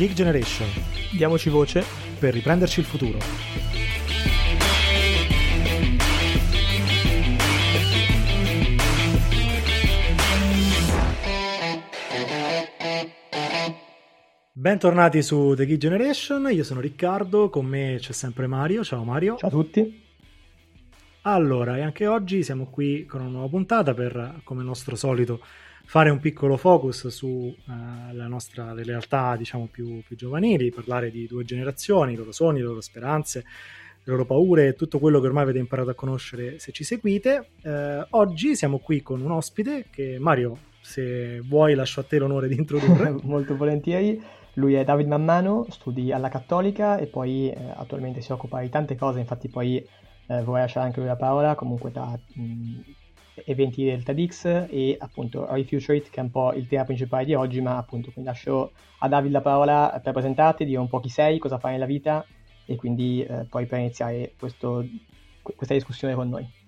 Geek Generation. Diamoci voce per riprenderci il futuro. Bentornati su The Geek Generation, io sono Riccardo, con me c'è sempre Mario. Ciao Mario. Ciao a tutti. Allora, e anche oggi siamo qui con una nuova puntata per, come nostro solito, fare un piccolo focus sulle uh, nostra, realtà diciamo più, più, giovanili, parlare di due generazioni, i loro sogni, le loro speranze, le loro paure e tutto quello che ormai avete imparato a conoscere se ci seguite. Uh, oggi siamo qui con un ospite che Mario, se vuoi lascio a te l'onore di introdurre. Molto volentieri. Lui è David Mammano, studi alla Cattolica e poi eh, attualmente si occupa di tante cose, infatti poi eh, vorrei lasciare anche lui la parola, comunque da mh, eventi del TEDx e appunto Refuture It che è un po' il tema principale di oggi, ma appunto quindi lascio a David la parola per presentarti, dire un po' chi sei, cosa fai nella vita e quindi eh, poi per iniziare questo, questa discussione con noi.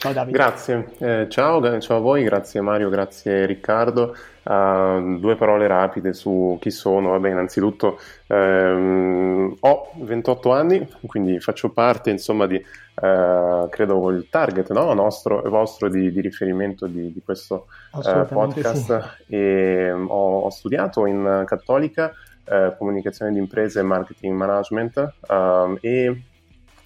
Ciao Davide. Grazie, eh, ciao, ciao, a voi, grazie Mario, grazie Riccardo. Uh, due parole rapide su chi sono. Vabbè, innanzitutto ehm, ho 28 anni, quindi faccio parte insomma di, uh, credo, il target no? nostro e vostro di, di, riferimento di, di questo uh, podcast. Sì. E, um, ho, ho, studiato in Cattolica comunicazione di imprese e marketing management ehm, e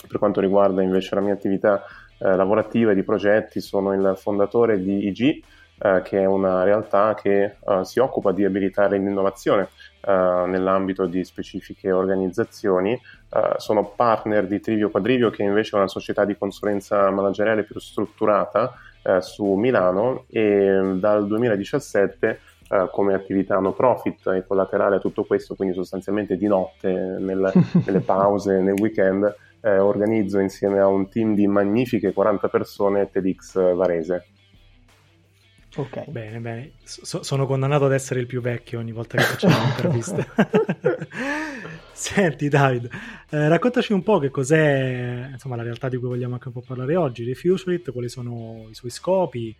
per quanto riguarda invece la mia attività eh, lavorativa e di progetti, sono il fondatore di IG, eh, che è una realtà che eh, si occupa di abilitare l'innovazione eh, nell'ambito di specifiche organizzazioni. Eh, sono partner di Trivio Quadrivio, che invece è una società di consulenza manageriale più strutturata eh, su Milano e dal 2017 Uh, come attività no profit e collaterale a tutto questo, quindi sostanzialmente di notte, nel, nelle pause, nel weekend, eh, organizzo insieme a un team di magnifiche 40 persone TEDx Varese. Ok. Bene, bene. So, sono condannato ad essere il più vecchio ogni volta che facciamo un'intervista. Senti, David, eh, raccontaci un po' che cos'è insomma, la realtà di cui vogliamo anche un po' parlare oggi, Refuse It, quali sono i suoi scopi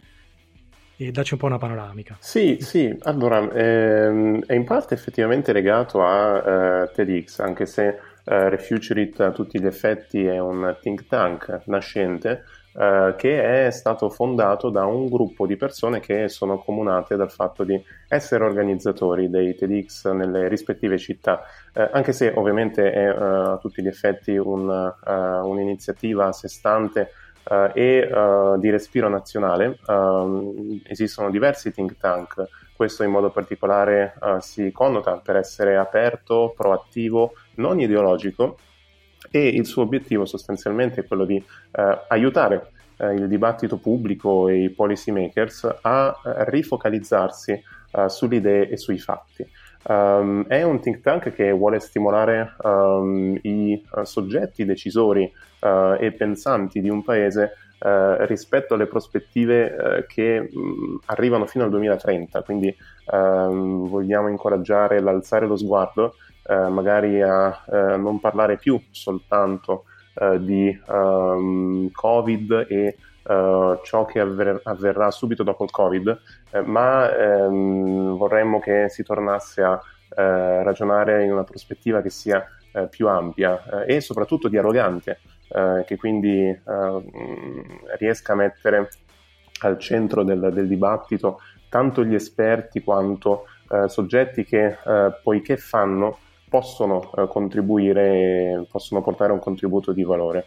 e dacci un po' una panoramica. Sì, sì, allora ehm, è in parte effettivamente legato a uh, TEDx, anche se Uh, Refuture It a tutti gli effetti è un think tank nascente uh, che è stato fondato da un gruppo di persone che sono comunate dal fatto di essere organizzatori dei TEDx nelle rispettive città, uh, anche se ovviamente è a tutti gli effetti un, un'iniziativa a sé stante e di respiro nazionale. Ehm, esistono diversi think tank questo in modo particolare si connota per essere aperto, proattivo, non ideologico e il suo obiettivo sostanzialmente è quello di uh, aiutare uh, il dibattito pubblico e i policy makers a rifocalizzarsi sulle idee e sui fatti. Um, è un think tank che vuole stimolare um, i soggetti decisori e pensanti di un paese eh, rispetto alle prospettive eh, che mh, arrivano fino al 2030, quindi ehm, vogliamo incoraggiare l'alzare lo sguardo, eh, magari a eh, non parlare più soltanto eh, di um, Covid e Uh, ciò che avver- avverrà subito dopo il Covid, eh, ma ehm, vorremmo che si tornasse a eh, ragionare in una prospettiva che sia eh, più ampia e soprattutto dialogante, eh, che quindi eh, riesca a mettere al centro del, del, dibattito tanto gli esperti quanto eh, soggetti che, eh, poiché fanno, possono eh, contribuire, possono portare un contributo di valore.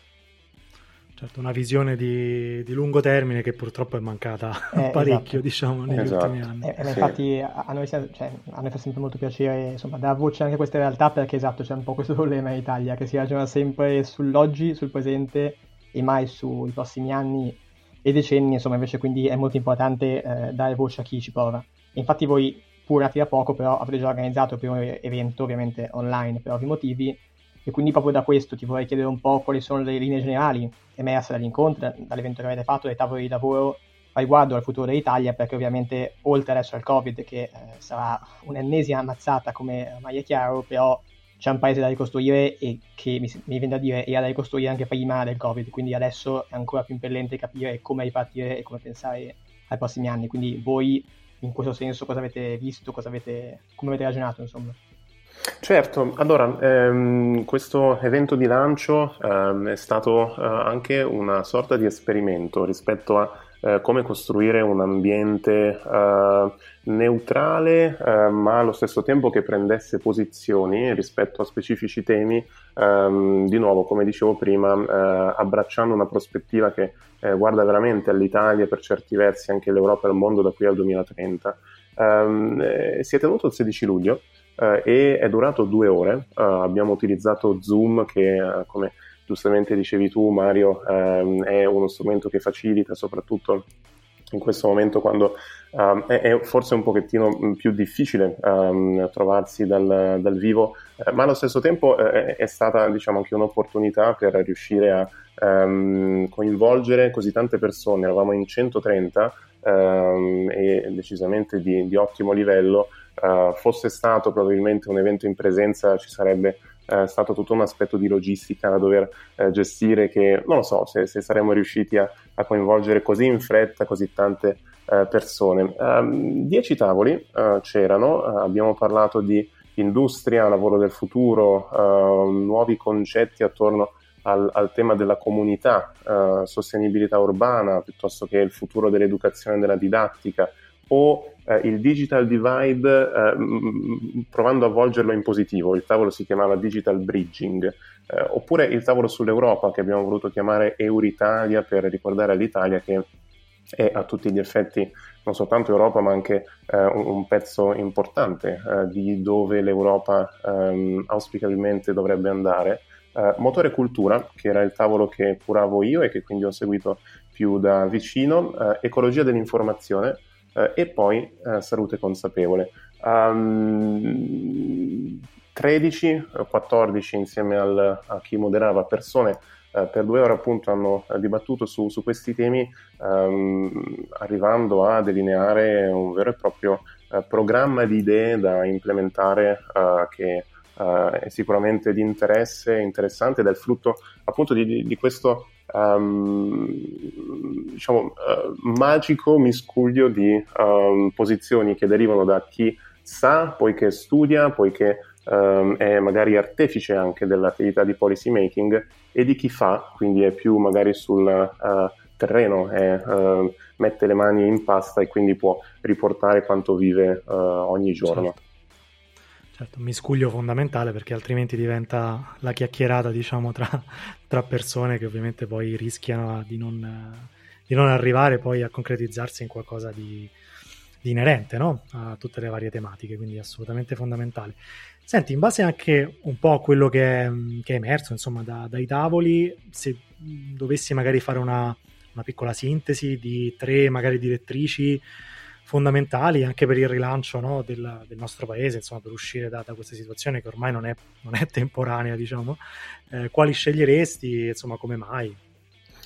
Certo, una visione di, di, lungo termine che purtroppo è mancata eh, parecchio, esatto. diciamo, negli esatto. ultimi anni. Eh, sì. Infatti a noi, cioè, a noi, fa sempre molto piacere insomma, dare voce anche a queste realtà perché esatto, c'è un po' questo problema in Italia, che si ragiona sempre sull'oggi, sul presente e mai sui prossimi anni e decenni, insomma, invece quindi è molto importante eh, dare voce a chi ci prova. Infatti voi, pur nati da poco, però avete già organizzato il primo evento, ovviamente online per ovvi motivi, e quindi proprio da questo ti vorrei chiedere un po' quali sono le linee generali emerse dagli incontri, dall'evento che avete fatto, dai tavoli di lavoro riguardo al futuro dell'Italia, perché ovviamente oltre adesso al Covid, che eh, sarà un'ennesima ammazzata come ormai è chiaro, però c'è un paese da ricostruire e che mi, mi viene da dire era da ricostruire anche prima del Covid, quindi adesso è ancora più impellente capire come ripartire e come pensare ai prossimi anni. Quindi voi in questo senso cosa avete visto, cosa avete, come avete ragionato insomma? Certo, allora ehm, questo evento di lancio ehm, è stato eh, anche una sorta di esperimento rispetto a eh, come costruire un ambiente eh, neutrale eh, ma allo stesso tempo che prendesse posizioni rispetto a specifici temi, ehm, di nuovo come dicevo prima eh, abbracciando una prospettiva che eh, guarda veramente all'Italia e per certi versi anche l'Europa e il mondo da qui al 2030. Um, eh, si è tenuto il 16 luglio e è durato due ore. Abbiamo utilizzato Zoom che, come giustamente dicevi tu Mario, um, è uno strumento che facilita soprattutto in questo momento quando um, è, è, forse un pochettino più difficile um, trovarsi dal, dal vivo, eh, ma allo stesso tempo eh, è stata diciamo anche un'opportunità per riuscire a um, coinvolgere così tante persone, eravamo in 130 ehm, e decisamente di, di ottimo livello. Uh, fosse stato probabilmente un evento in presenza ci sarebbe uh, stato tutto un aspetto di logistica da dover uh, gestire che non lo so se, se saremmo riusciti a, a, coinvolgere così in fretta così tante persone. Um, dieci tavoli c'erano, abbiamo parlato di industria, lavoro del futuro, nuovi concetti attorno al, al tema della comunità, uh, sostenibilità urbana, piuttosto che il futuro dell'educazione e della didattica, o uh, il digital divide uh, provando a volgerlo in positivo. Il tavolo si chiamava digital bridging, oppure il tavolo sull'Europa che abbiamo voluto chiamare Euritalia per ricordare all'Italia che è a tutti gli effetti non soltanto Europa ma anche eh, un, un, pezzo importante eh, di dove l'Europa ehm, auspicabilmente dovrebbe andare Uh, Motore Cultura, che era il tavolo che curavo io e che quindi ho seguito più da vicino, uh, Ecologia dell'informazione e poi Salute consapevole. Um, 13, 14 insieme al, a chi moderava persone per due ore appunto hanno dibattuto su, su questi temi um, arrivando a delineare un vero e proprio programma di idee da implementare che uh, è sicuramente di interesse, interessante ed è il frutto appunto di, di questo um, diciamo, uh, magico miscuglio di um, posizioni che derivano da chi sa, poiché studia, poiché um, è magari artefice anche dell'attività di policy making e di chi fa, quindi è più magari sul uh, terreno, è, uh, mette le mani in pasta e quindi può riportare quanto vive ogni giorno. Certo. Certo, un miscuglio fondamentale perché altrimenti diventa la chiacchierata, diciamo, tra, tra persone che ovviamente poi rischiano di non, di non, arrivare poi a concretizzarsi in qualcosa di, di inerente no? a tutte le varie tematiche, quindi assolutamente fondamentale. Senti, in base anche un po' a quello che è, che è emerso insomma, da, dai tavoli, se dovessi magari fare una, una piccola sintesi di tre magari direttrici fondamentali anche per il rilancio no, del, del, nostro paese, insomma, per uscire da, da, questa situazione che ormai non è, non è temporanea, diciamo. Eh, quali sceglieresti, insomma, come mai?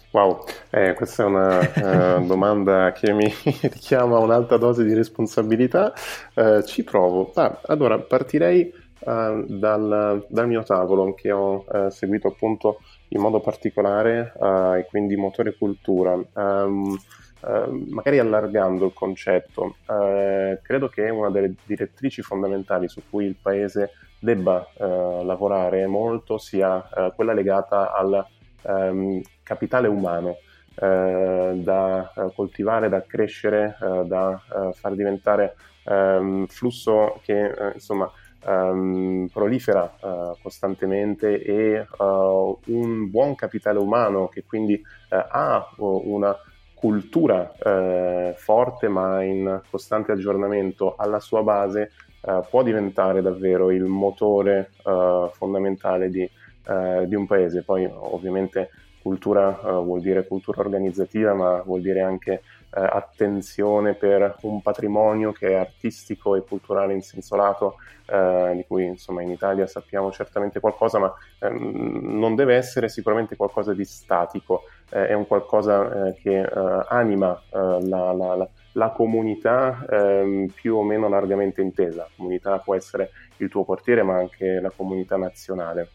Wow, eh, questa è una uh, domanda che mi richiama un'alta dose di responsabilità. Uh, ci provo. Ah, allora, partirei uh, dal, dal, mio tavolo che ho seguito appunto in modo particolare e quindi motore cultura. Um, Ehm, magari allargando il concetto, eh, credo che una delle direttrici fondamentali su cui il Paese debba eh, lavorare molto sia eh, quella legata al ehm, capitale umano. Da coltivare, da crescere, da far diventare ehm, flusso che insomma Um, prolifera uh, costantemente e uh, un buon capitale umano che quindi uh, ha una cultura eh, forte ma in costante aggiornamento alla sua base eh, può diventare davvero il motore eh, fondamentale di, eh, di, un paese. Poi ovviamente cultura eh, vuol dire cultura organizzativa ma vuol dire anche eh, attenzione per un patrimonio che è artistico e culturale in senso lato, eh, di cui insomma in Italia sappiamo certamente qualcosa, ma ehm, non deve essere sicuramente qualcosa di statico, eh, è un qualcosa eh, che eh, anima eh, la, la, la, la, comunità ehm, più o meno largamente intesa. La comunità può essere il tuo portiere, ma anche la comunità nazionale.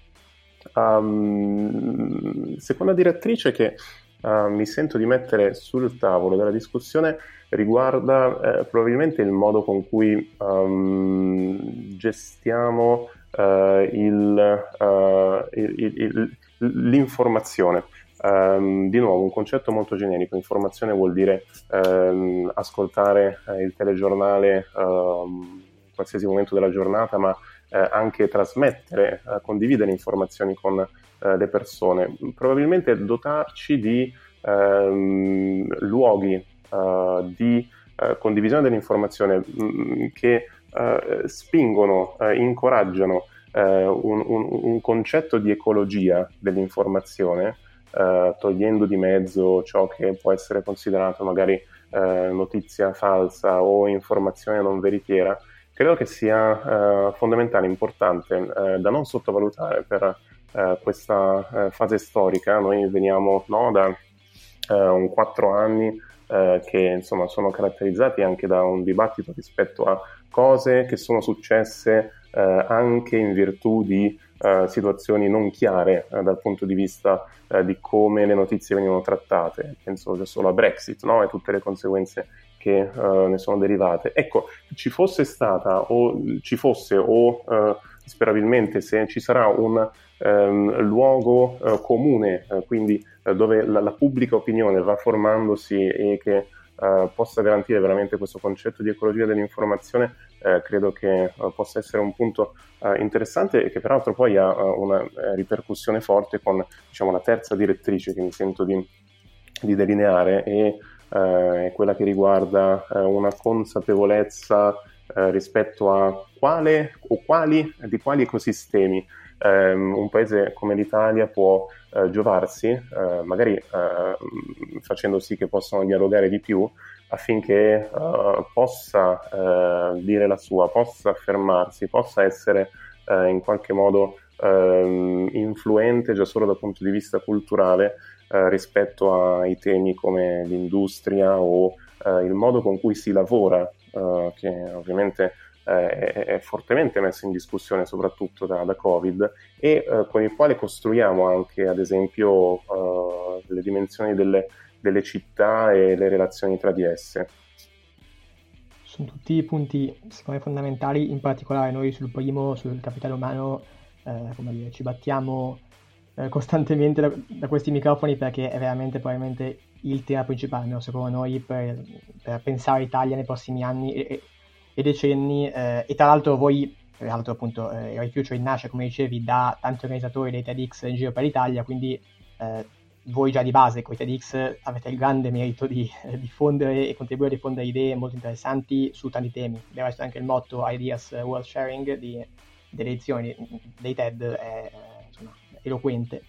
Um, seconda direttrice che uh, mi sento di mettere sul tavolo della discussione riguarda eh, probabilmente il modo con cui um, gestiamo uh, il, il, il, l'informazione. Um, di nuovo, un concetto molto generico. Informazione vuol dire um, ascoltare uh, il telegiornale in qualsiasi momento della giornata, ma uh, anche trasmettere, uh, condividere informazioni con le persone. Probabilmente dotarci di luoghi di condivisione dell'informazione mh, mm, che spingono, incoraggiano un, un, un concetto di ecologia dell'informazione eh, togliendo di mezzo ciò che può essere considerato magari eh, notizia falsa o informazione non veritiera, credo che sia eh, fondamentale, importante, eh, da non sottovalutare per eh, questa fase storica. Noi veniamo no, da un quattro anni che insomma sono caratterizzati anche da un dibattito rispetto a cose che sono successe anche in virtù di situazioni non chiare dal punto di vista di come le notizie venivano trattate. Penso solo a Brexit no? e tutte le conseguenze che ne sono derivate. Ecco, ci fosse stata o ci fosse o sperabilmente se ci sarà un um, luogo comune, quindi dove la, la, pubblica opinione va formandosi e che Uh, possa garantire veramente questo concetto di ecologia dell'informazione, credo che uh, possa essere un punto uh, interessante e che peraltro poi ha una ripercussione forte con diciamo, la terza direttrice che mi sento di, di delineare e è quella che riguarda una consapevolezza rispetto a quale o quali, di quali ecosistemi. Um, un paese come l'Italia può giovarsi, magari facendo sì che possano dialogare di più, affinché possa dire la sua, possa affermarsi, possa essere in qualche modo ehm, influente già solo dal punto di vista culturale rispetto ai temi come l'industria o il modo con cui si lavora, che ovviamente è, è, fortemente messo in discussione soprattutto da, da Covid e con il quale costruiamo anche ad esempio le dimensioni delle delle città e le relazioni tra di esse. Sono tutti punti, secondo me, fondamentali, in particolare noi sul primo, sul capitale umano, eh, dire, ci battiamo eh, costantemente da, da, questi microfoni perché è veramente probabilmente il tema principale, no? secondo noi, per, per, pensare Italia nei prossimi anni e, e decenni. Eh, e tra l'altro voi, tra l'altro appunto, eh, Rai nasce, come dicevi, da tanti organizzatori dei TEDx in giro per l'Italia, quindi eh, voi già di base con i TEDx avete il grande merito di eh, diffondere e contribuire a diffondere idee molto interessanti su tanti temi. Del resto anche il motto Ideas World Sharing di, delle edizioni dei TED è eloquente.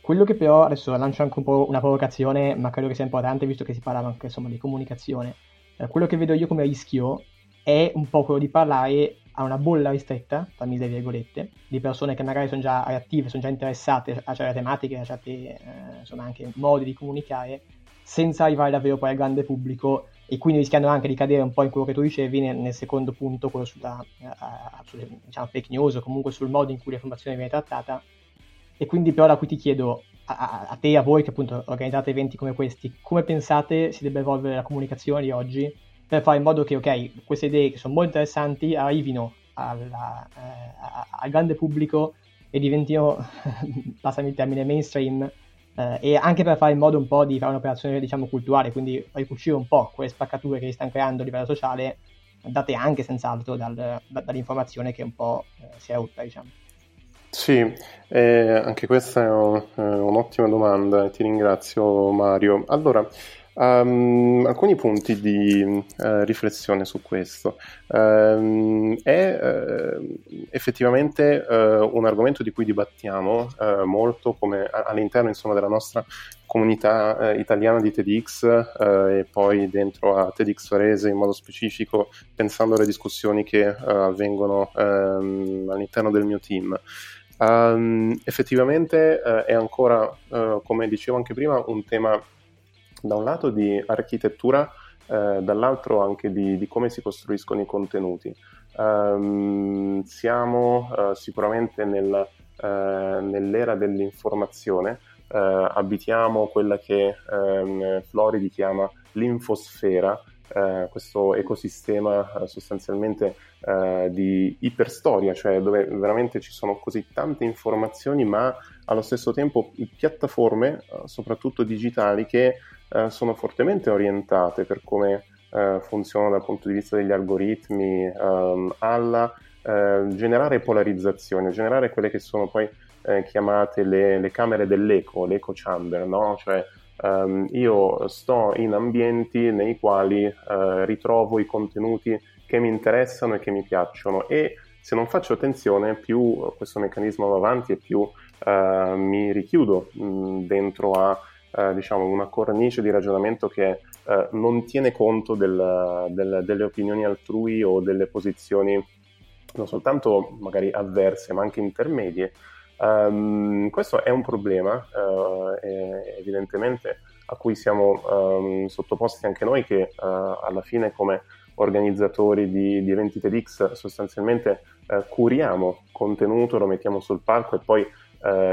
Quello che però, adesso lancio anche un po' una provocazione, ma credo che sia importante visto che si parlava anche insomma, di comunicazione, eh, quello che vedo io come rischio è un po' quello di parlare a una bolla ristretta, tra mille virgolette, di persone che magari sono già attive, sono già interessate a certe tematiche, a certi eh, insomma anche modi di comunicare, senza arrivare davvero poi al grande pubblico e quindi rischiando anche di cadere un po' in quello che tu dicevi nel, nel secondo punto, quello sulla, uh, sulle diciamo, fake news o comunque sul modo in cui l'informazione viene trattata. E quindi però da cui ti chiedo, a, a te e a voi che appunto organizzate eventi come questi, come pensate si debba evolvere la comunicazione di oggi per fare in modo che, ok, queste idee che sono molto interessanti arrivino alla, eh, al grande pubblico e diventino, passami il termine, mainstream eh, e anche per fare in modo un po' di fare un'operazione, diciamo, culturale, quindi ricucire un po' quelle spaccature che si stanno creando a livello sociale, date anche senz'altro dal, da, dall'informazione che un po' eh, si è rotta, diciamo. Sì, eh, anche questa è un, eh, un'ottima domanda e ti ringrazio Mario. Allora, Um, alcuni punti di uh, riflessione su questo. Um, è uh, effettivamente uh, un argomento di cui dibattiamo molto come all'interno insomma, della nostra comunità italiana di TEDx e poi dentro a TEDx Varese in modo specifico, pensando alle discussioni che avvengono um, all'interno del mio team. Effettivamente è ancora, come dicevo anche prima, un tema da un lato di architettura, eh, dall'altro anche di, di, come si costruiscono i contenuti. Um, siamo uh, sicuramente nel, uh, nell'era dell'informazione, uh, abitiamo quella che um, Floridi chiama l'infosfera, eh, questo ecosistema eh, sostanzialmente eh, di iperstoria, cioè dove veramente ci sono così tante informazioni, ma allo stesso tempo piattaforme, eh, soprattutto digitali, che eh, sono fortemente orientate per come funzionano dal punto di vista degli algoritmi, ehm, alla generare polarizzazione, generare quelle che sono poi chiamate le, le, camere dell'eco, l'eco chamber, no? cioè um, io sto in ambienti nei quali uh, ritrovo i contenuti che mi interessano e che mi piacciono e se non faccio attenzione più questo meccanismo va avanti e più uh, mi richiudo mh, dentro a uh, diciamo una cornice di ragionamento che non tiene conto del, del, delle opinioni altrui o delle posizioni non soltanto magari avverse ma anche intermedie Um, questo è un problema, uh, evidentemente, a cui siamo um, sottoposti anche noi, che uh, alla fine, come organizzatori di, di eventi TEDx, sostanzialmente uh, curiamo contenuto, lo mettiamo sul palco e poi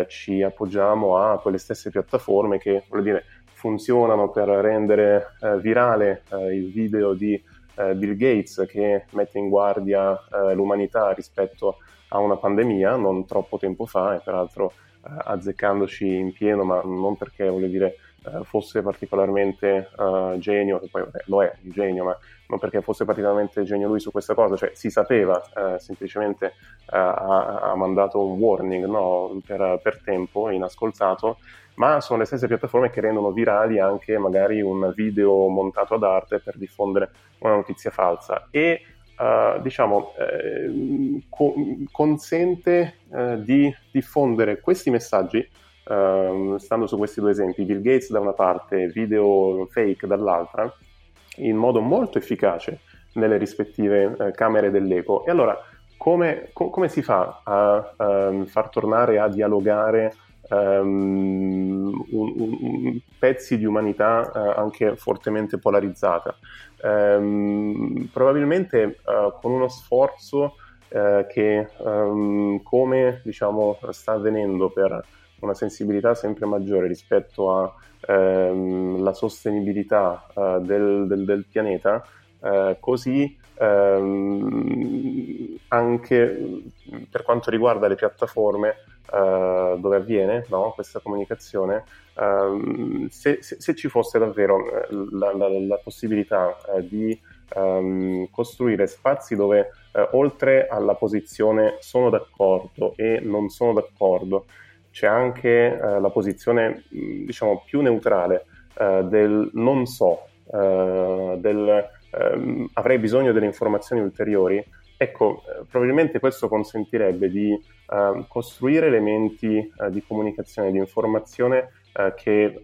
ci appoggiamo a quelle stesse piattaforme che, dire, funzionano per rendere virale il video di Bill Gates che mette in guardia l'umanità rispetto a a una pandemia non troppo tempo fa e peraltro eh, azzeccandoci in pieno, ma non perché voglio dire eh, fosse particolarmente uh, genio, che poi vabbè, lo è un genio, ma non perché fosse particolarmente genio lui su questa cosa, cioè si sapeva, eh, semplicemente ha, ha, mandato un warning no, per, per tempo inascoltato, ma sono le stesse piattaforme che rendono virali anche magari un video montato ad arte per diffondere una notizia falsa. E Uh, diciamo, eh, co- consente eh, di diffondere questi messaggi, uh, stando su questi due esempi, Bill Gates da una parte, video fake dall'altra, in modo molto efficace nelle rispettive eh, camere dell'eco. E allora, come, co- come si fa a um, far tornare a dialogare um, un, un, pezzi di umanità uh, anche fortemente polarizzata? ehm, probabilmente eh, con uno sforzo eh, che ehm, come diciamo, sta avvenendo per una sensibilità sempre maggiore rispetto alla sostenibilità del, del, del, pianeta, così anche per quanto riguarda le piattaforme eh, dove avviene no, questa comunicazione, um, se, se, se, ci fosse davvero eh, la, la, la possibilità uh, di um, costruire spazi dove uh, oltre alla posizione sono d'accordo e non sono d'accordo, c'è anche la posizione diciamo più neutrale del non so, del um, avrei bisogno delle informazioni ulteriori, ecco, probabilmente questo consentirebbe di uh, costruire elementi uh, di comunicazione, di informazione uh, che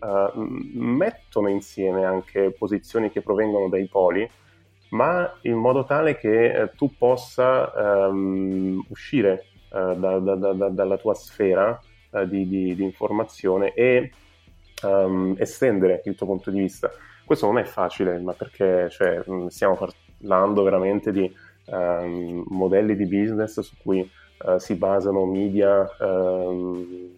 mettono insieme anche posizioni che provengono dai poli, ma in modo tale che tu possa um, uscire da, da, da, dalla tua sfera di, di, di, informazione e um, estendere il tuo punto di vista. Questo non è facile, ma perché cioè, stiamo parlando veramente di um, modelli di business su cui uh, si basano media uh,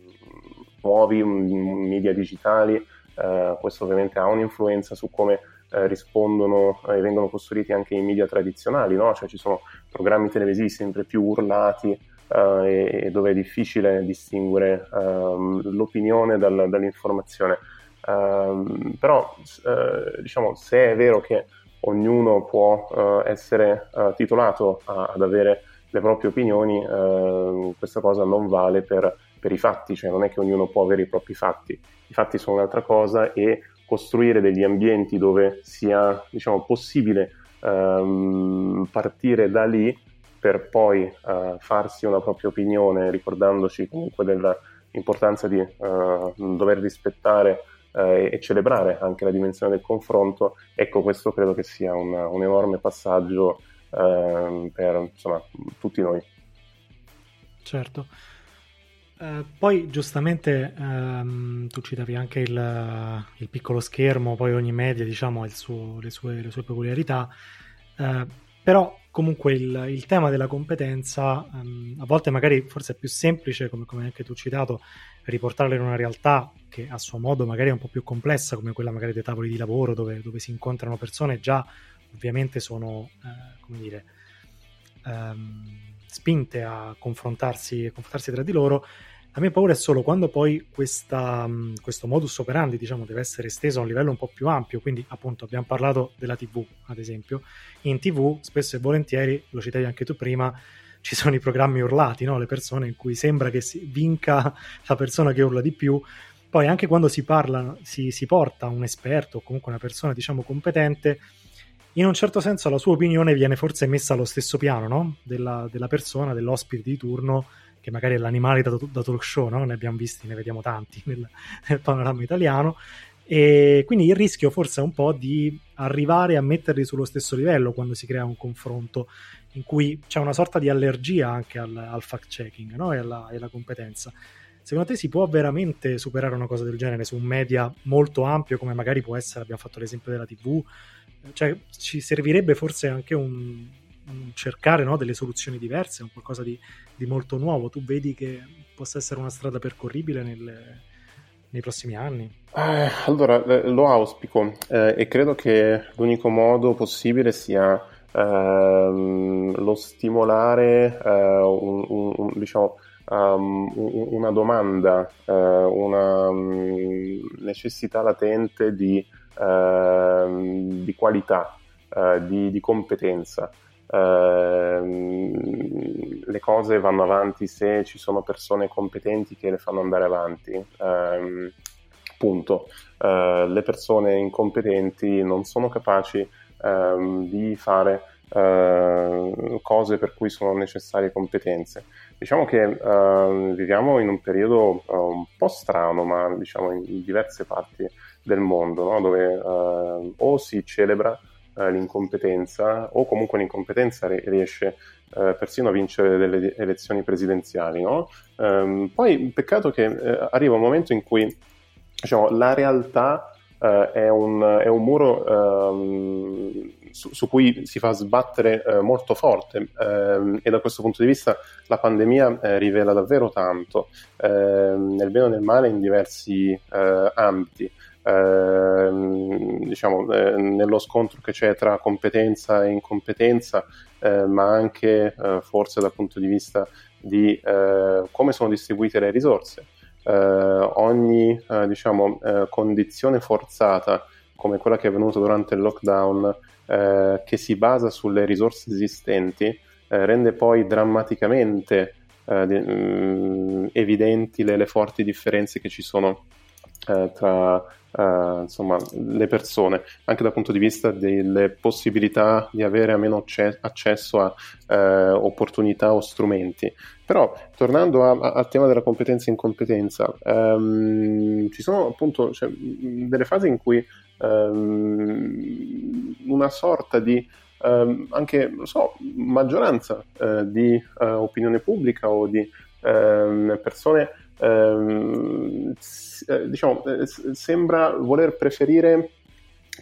nuovi, media digitali, uh, questo ovviamente ha un'influenza su come eh, rispondono e vengono costruiti anche i media tradizionali, no? cioè ci sono programmi televisivi sempre più urlati e, e, dove è difficile distinguere ehm, l'opinione dal, dall'informazione. Um, però uh, diciamo se è vero che ognuno può uh, essere uh, titolato a, ad avere le proprie opinioni, eh, questa cosa non vale per, per, i fatti, cioè non è che ognuno può avere i propri fatti, i fatti sono un'altra cosa e costruire degli ambienti dove sia diciamo, possibile ehm, partire da lì per poi eh, farsi una propria opinione, ricordandoci comunque dell'importanza di eh, dover rispettare eh, e celebrare anche la dimensione del confronto, ecco questo credo che sia un, un enorme passaggio eh, per insomma, tutti noi. Certo. Eh, poi giustamente ehm, tu citavi anche il, il, piccolo schermo, poi ogni media diciamo, ha le, sue, le, sue, peculiarità, eh, però comunque il, il, tema della competenza ehm, a volte magari forse è più semplice, come, come anche tu citato, riportarla in una realtà che a suo modo magari è un po' più complessa, come quella magari dei tavoli di lavoro dove, dove si incontrano persone già ovviamente sono, eh, come dire, ehm, spinte a confrontarsi, a confrontarsi tra di loro. La mia paura è solo quando poi questa, questo modus operandi diciamo, deve essere esteso a un livello un po' più ampio, quindi appunto abbiamo parlato della TV ad esempio, in TV spesso e volentieri, lo citavi anche tu prima, ci sono i programmi urlati, no? le persone in cui sembra che vinca la persona che urla di più, poi anche quando si parla, si, si porta un esperto o comunque una persona diciamo competente, in un certo senso la sua opinione viene forse messa allo stesso piano no? della, della, persona, dell'ospite di turno, che magari è l'animale da, da talk show, no? ne abbiamo visti, ne vediamo tanti nel, nel, panorama italiano, e quindi il rischio forse è un po' di arrivare a metterli sullo stesso livello quando si crea un confronto in cui c'è una sorta di allergia anche al, al fact-checking no? e, alla, e alla competenza. Secondo te si può veramente superare una cosa del genere su un media molto ampio come magari può essere, abbiamo fatto l'esempio della TV, cioè, ci servirebbe forse anche un cercare no, delle soluzioni diverse, un qualcosa di, di, molto nuovo. Tu vedi che possa essere una strada percorribile nelle, nei prossimi anni? Eh, allora, lo auspico eh, e credo che l'unico modo possibile sia ehm, lo stimolare eh, un, un, un, diciamo, um, una domanda, uh, una um, necessità latente di Ehm, di qualità, eh, di, di, competenza. Ehm, le cose vanno avanti se ci sono persone competenti che le fanno andare avanti. Ehm, punto. Eh, le persone incompetenti non sono capaci di fare Uh, cose per cui sono necessarie competenze. Diciamo che uh, viviamo in un periodo uh, un po' strano, ma diciamo in diverse parti del mondo, no? dove uh, o si celebra uh, l'incompetenza o comunque l'incompetenza riesce uh, persino a vincere delle elezioni presidenziali. No? Um, poi peccato che arriva un momento in cui diciamo, la realtà è un, è, un, muro um, su, su, cui si fa sbattere molto forte ehm, e da questo punto di vista la pandemia rivela davvero tanto, nel bene o nel male in diversi ambiti. Ehm, diciamo, eh, nello scontro che c'è tra competenza e incompetenza, eh, ma anche eh, forse dal punto di vista di eh, come sono distribuite le risorse. Eh, ogni diciamo, condizione forzata come quella che è avvenuta durante il lockdown, che si basa sulle risorse esistenti, rende poi drammaticamente mm, evidenti le, le forti differenze che ci sono eh, tra eh, insomma, le persone, anche dal punto di vista delle possibilità di avere a meno acce- accesso a eh, opportunità o strumenti. Però, tornando al tema della competenza e incompetenza, ehm, ci sono appunto cioè, delle fasi in cui ehm, una sorta di ehm, anche, so, maggioranza eh, di eh, opinione pubblica o di ehm, persone ehm, eh, diciamo, eh, sembra voler preferire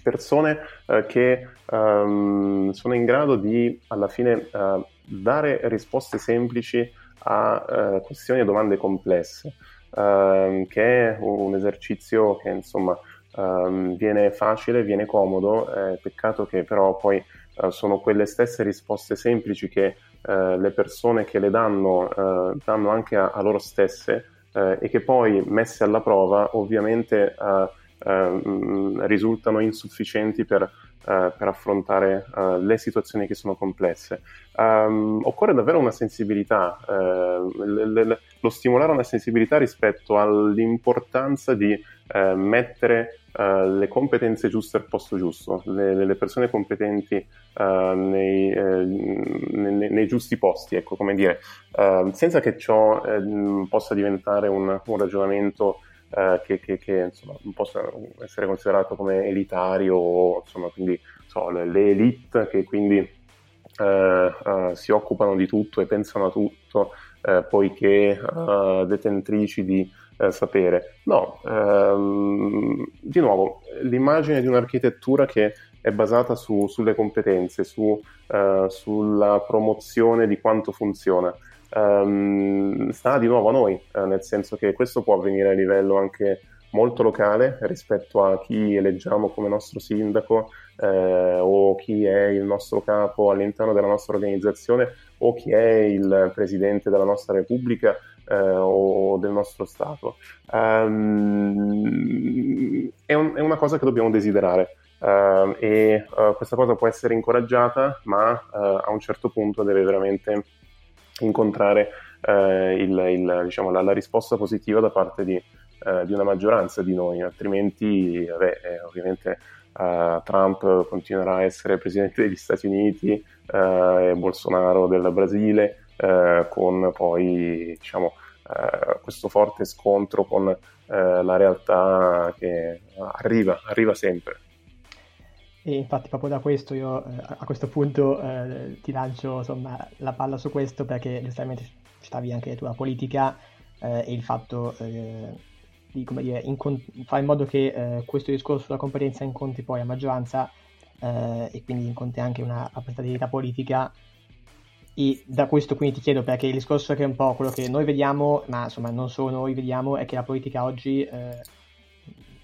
persone eh, che ehm, sono in grado di alla fine eh, dare risposte semplici a eh, questioni e domande complesse, ehm, che è un esercizio che insomma ehm, viene facile, viene comodo, peccato che però poi eh, sono quelle stesse risposte semplici che le persone che le danno danno anche a, a loro stesse eh, e che poi messe alla prova ovviamente eh, eh, risultano insufficienti per, eh, per affrontare eh, le situazioni che sono complesse. Um, occorre davvero una sensibilità, le, le, lo stimolare una sensibilità rispetto all'importanza di mettere Uh, le competenze giuste al posto giusto, le, le persone competenti uh, nei, uh, nei, nei, giusti posti, ecco come dire, senza che ciò possa diventare un, un ragionamento che, che, che insomma, possa essere considerato come elitario insomma, quindi so, le, le, elite che quindi si occupano di tutto e pensano a tutto poiché detentrici di eh, sapere. No, ehm, di nuovo, l'immagine di un'architettura che è basata su, sulle competenze, su, eh, sulla promozione di quanto funziona. Um, sta di nuovo a noi, eh, nel senso che questo può avvenire a livello anche molto locale rispetto a chi eleggiamo come nostro sindaco, eh, o chi è il nostro capo all'interno della nostra organizzazione o chi è il presidente della nostra Repubblica eh, o del nostro Stato. Um, è, un, è, una cosa che dobbiamo desiderare. Uh, e uh, questa cosa può essere incoraggiata, ma uh, a un certo punto deve veramente incontrare il, il, diciamo, la, la, risposta positiva da parte di, di, una maggioranza di noi, altrimenti vabbè, eh, ovviamente Trump continuerà a essere presidente degli Stati Uniti e Bolsonaro del Brasile, con poi diciamo, questo forte scontro con la realtà che arriva, arriva sempre. E infatti proprio da questo io eh, a questo punto eh, ti lancio insomma, la palla su questo perché giustamente citavi anche tu la politica eh, e il fatto eh, di dire, incont- fare in modo che eh, questo discorso sulla competenza incontri poi a maggioranza eh, e quindi incontri anche una rappresentatività politica e da questo quindi ti chiedo perché il discorso che è un po' quello che noi vediamo ma insomma non solo noi vediamo è che la politica oggi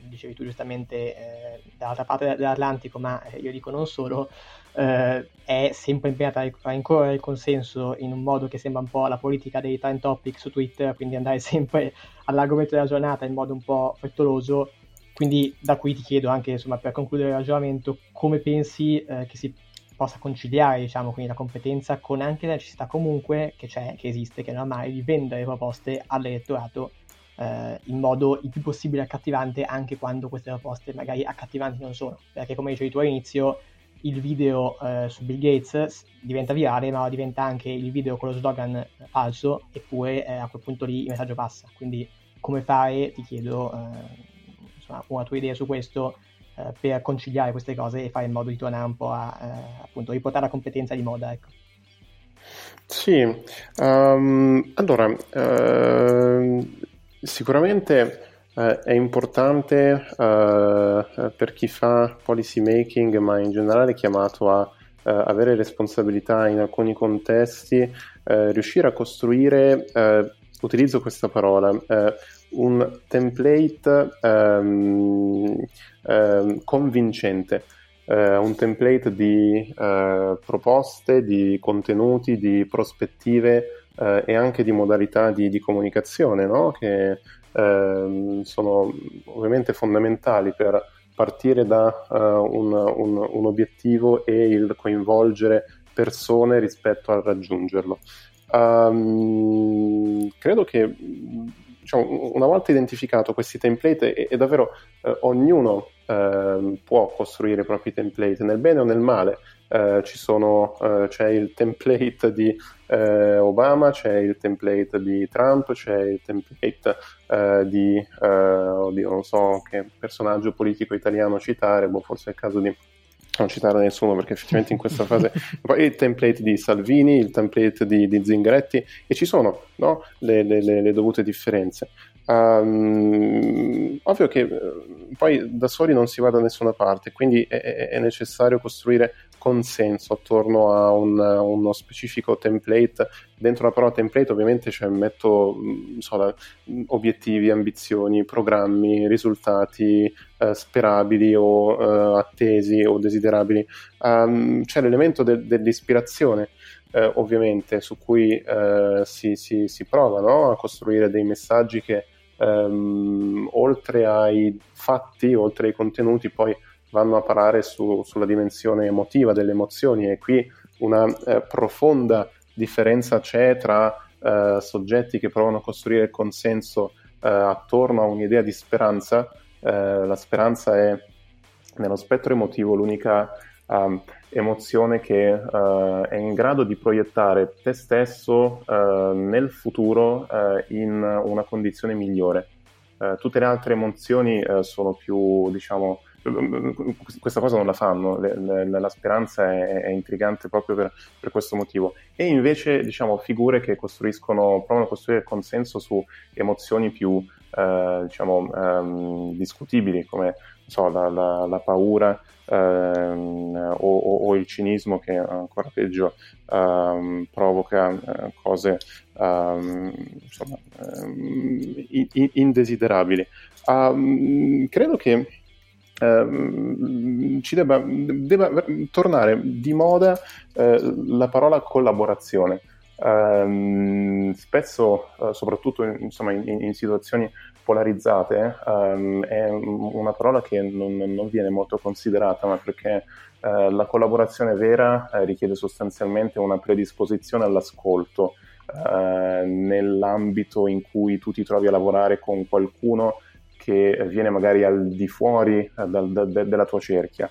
dicevi tu giustamente, eh, dall'altra parte dell'Atlantico, ma eh, io dico non solo, eh, è sempre impegnata a incorrere il consenso in un modo che sembra un po' la politica dei time topic su Twitter, quindi andare sempre all'argomento della giornata in modo un po' frettoloso. Quindi da qui ti chiedo anche, insomma, per concludere il ragionamento, come pensi eh, che si possa conciliare, diciamo, quindi la competenza con anche la necessità comunque che c'è, che esiste, che è normale, di vendere proposte all'elettorato eh, in modo il più possibile accattivante anche quando queste proposte magari accattivanti non sono. Perché come dicevi tu all'inizio, il video eh, su Bill Gates diventa virale, ma diventa anche il video con lo slogan falso, eppure eh, a quel punto lì il messaggio passa. Quindi come fare, ti chiedo eh, insomma, una tua idea su questo eh, per conciliare queste cose e fare in modo di tornare un po' a eh, appunto riportare la competenza di moda. Ecco. Sì, um, allora, uh, Sicuramente eh, è importante eh, per chi fa policy making, ma in generale chiamato a eh, avere responsabilità in alcuni contesti, riuscire a costruire, utilizzo questa parola, eh, un template ehm, ehm, convincente. un template di proposte, di contenuti, di prospettive eh, e anche di modalità di, di comunicazione, no? che eh, sono ovviamente fondamentali per partire da uh, un, un, un, obiettivo e il coinvolgere persone rispetto a raggiungerlo. Um, credo che diciamo, una volta identificato questi template e, e davvero eh, ognuno eh, può costruire i propri template nel bene o nel male. Eh, sono, eh, c'è il template di eh, Obama, c'è il template di Trump, c'è il template eh, di, oddio, non so che personaggio politico italiano citare, boh, forse è il caso di non citare nessuno perché effettivamente in questa fase poi il template di Salvini, il template di, di Zingaretti e ci sono no? le, le, le, dovute differenze. Um, ovvio che poi da soli non si va da nessuna parte, quindi è, è necessario costruire consenso attorno a un, uno specifico template. Dentro la parola template ovviamente cioè, metto so, obiettivi, ambizioni, programmi, risultati eh, sperabili o eh, attesi o desiderabili. Um, c'è l'elemento de- dell'ispirazione. Eh, ovviamente su cui eh, si, si, si, prova no? a costruire dei messaggi che ehm, oltre ai fatti, oltre ai contenuti, poi vanno a parare su, sulla dimensione emotiva delle emozioni e qui una eh, profonda differenza c'è tra eh, soggetti che provano a costruire consenso eh, attorno a un'idea di speranza. Eh, la speranza è nello spettro emotivo l'unica um, emozione che uh, è in grado di proiettare te stesso uh, nel futuro in una condizione migliore. tutte le altre emozioni sono più, diciamo, questa cosa non la fanno, le, le, la speranza è, è intrigante proprio per, per, questo motivo. E invece, diciamo, figure che costruiscono, provano a costruire consenso su emozioni più, eh, diciamo, ehm, discutibili, come so, la, la, la, paura ehm, o, o, o, il cinismo che ancora peggio ehm, provoca eh, cose ehm, insomma, ehm, indesiderabili. Um, credo che eh, ci debba, debba, tornare di moda eh, la parola collaborazione. Um, spesso, uh, soprattutto in, insomma, in, in, situazioni polarizzate, um, è una parola che non, non, viene molto considerata, ma perché uh, la collaborazione vera uh, richiede sostanzialmente una predisposizione all'ascolto nell'ambito in cui tu ti trovi a lavorare con qualcuno che viene magari al di fuori da, da, da, della tua cerchia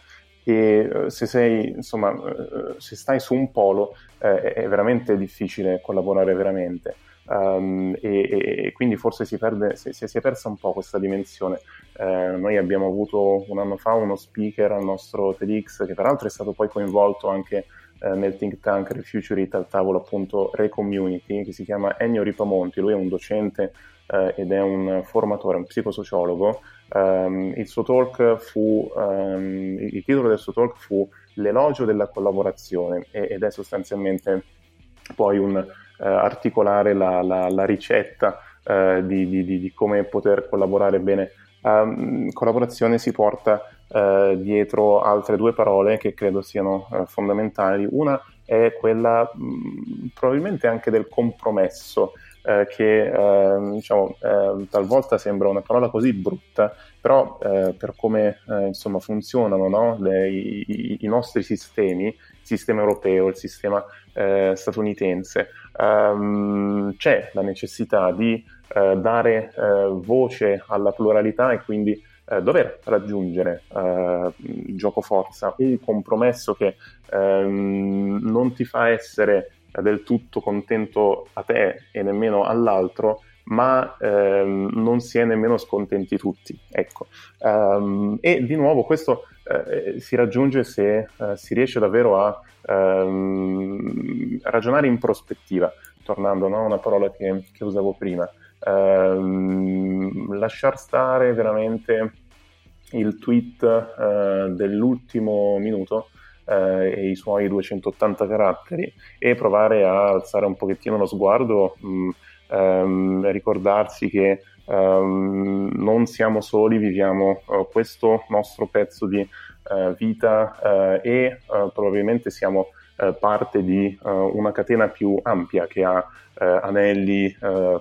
e eh, se sei, insomma, eh, se stai su un polo eh, è veramente difficile collaborare veramente. Um, e, e, quindi forse si, perde, si, si, è persa un po' questa dimensione. Eh, noi abbiamo avuto un anno fa uno speaker al nostro TEDx che peraltro è stato poi coinvolto anche eh, nel think tank Refuturite al tavolo appunto Re-Community che si chiama Ennio Ripamonti, lui è un docente eh, ed è un formatore, un psicosociologo. Um, il suo talk fu, um, il titolo del suo talk fu L'elogio della collaborazione ed è sostanzialmente poi un uh, articolare la, la, la ricetta uh, di, di, di, come poter collaborare bene. Um, collaborazione si porta uh, dietro altre due parole che credo siano fondamentali. Una è quella mh, probabilmente anche del compromesso eh, che eh, diciamo, eh, talvolta sembra una parola così brutta, però eh, per come eh, insomma, funzionano no? Le, i, i, nostri sistemi, il sistema europeo, il sistema eh, statunitense, ehm, c'è la necessità di dare voce alla pluralità e quindi dover raggiungere gioco forza un compromesso che ehm, non ti fa essere del tutto contento a te e nemmeno all'altro, ma ehm, non si è nemmeno scontenti tutti. Ecco. Um, e di nuovo questo eh, si raggiunge se eh, si riesce davvero a ehm, ragionare in prospettiva, tornando no, a una parola che, che usavo prima. Ehm, lasciar stare veramente il tweet eh, dell'ultimo minuto eh, e i suoi 280 caratteri e provare a alzare un pochettino lo sguardo, mh, mm, ehm, ricordarsi che ehm, non siamo soli, viviamo uh, questo nostro pezzo di uh, vita uh, e probabilmente siamo parte di una catena più ampia che ha anelli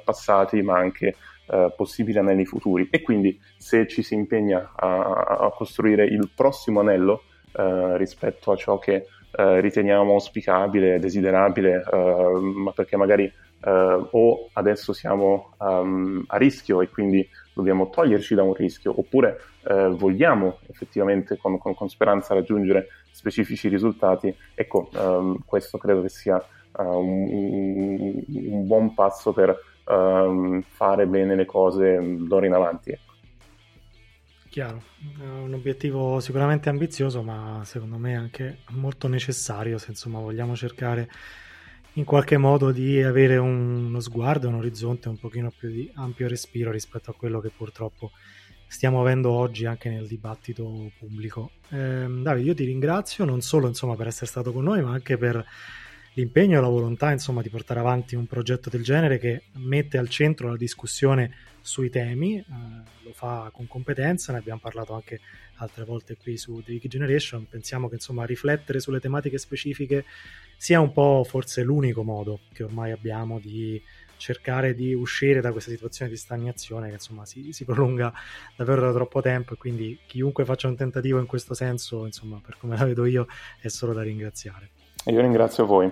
passati ma anche Uh, possibili anelli futuri. E quindi se ci si impegna a, a costruire il prossimo anello eh, rispetto a ciò che eh, riteniamo auspicabile, desiderabile, eh, ma perché magari o adesso siamo um, a rischio e quindi dobbiamo toglierci da un rischio, oppure vogliamo effettivamente con, con, con, speranza raggiungere specifici risultati, ecco, um, questo credo che sia uh, un, un, buon passo per um, fare bene le cose d'ora in avanti. Ecco. Chiaro, è un obiettivo sicuramente ambizioso, ma secondo me anche molto necessario se insomma vogliamo cercare in qualche modo di avere uno sguardo, un orizzonte un pochino più di ampio respiro rispetto a quello che purtroppo stiamo avendo oggi anche nel dibattito pubblico. Eh, Davide, io ti ringrazio non solo insomma, per essere stato con noi, ma anche per l'impegno e la volontà insomma, di portare avanti un progetto del genere che mette al centro la discussione sui temi, eh, lo fa con competenza, ne abbiamo parlato anche altre volte qui su The Geek Generation, pensiamo che insomma riflettere sulle tematiche specifiche sia un po' forse l'unico modo che ormai abbiamo di cercare di uscire da questa situazione di stagnazione che insomma si, si prolunga davvero da troppo tempo e quindi chiunque faccia un tentativo in questo senso, insomma per come la vedo io, è solo da ringraziare. Io ringrazio voi.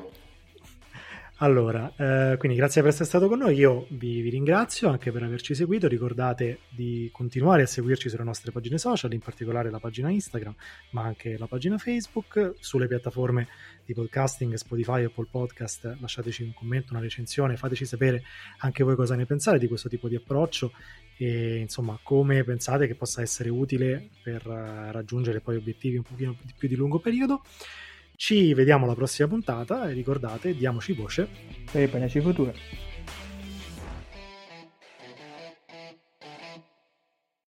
Allora, eh, quindi grazie per essere stato con noi, io vi, vi, ringrazio anche per averci seguito, ricordate di continuare a seguirci sulle nostre pagine social, in particolare la pagina Instagram, ma anche la pagina Facebook, sulle piattaforme di podcasting, Spotify, Apple Podcast, lasciateci un commento, una recensione, fateci sapere anche voi cosa ne pensate di questo tipo di approccio e insomma come pensate che possa essere utile per uh, raggiungere poi obiettivi un pochino più di lungo periodo. Ci vediamo alla prossima puntata e ricordate, diamoci voce per il beneficio futuro.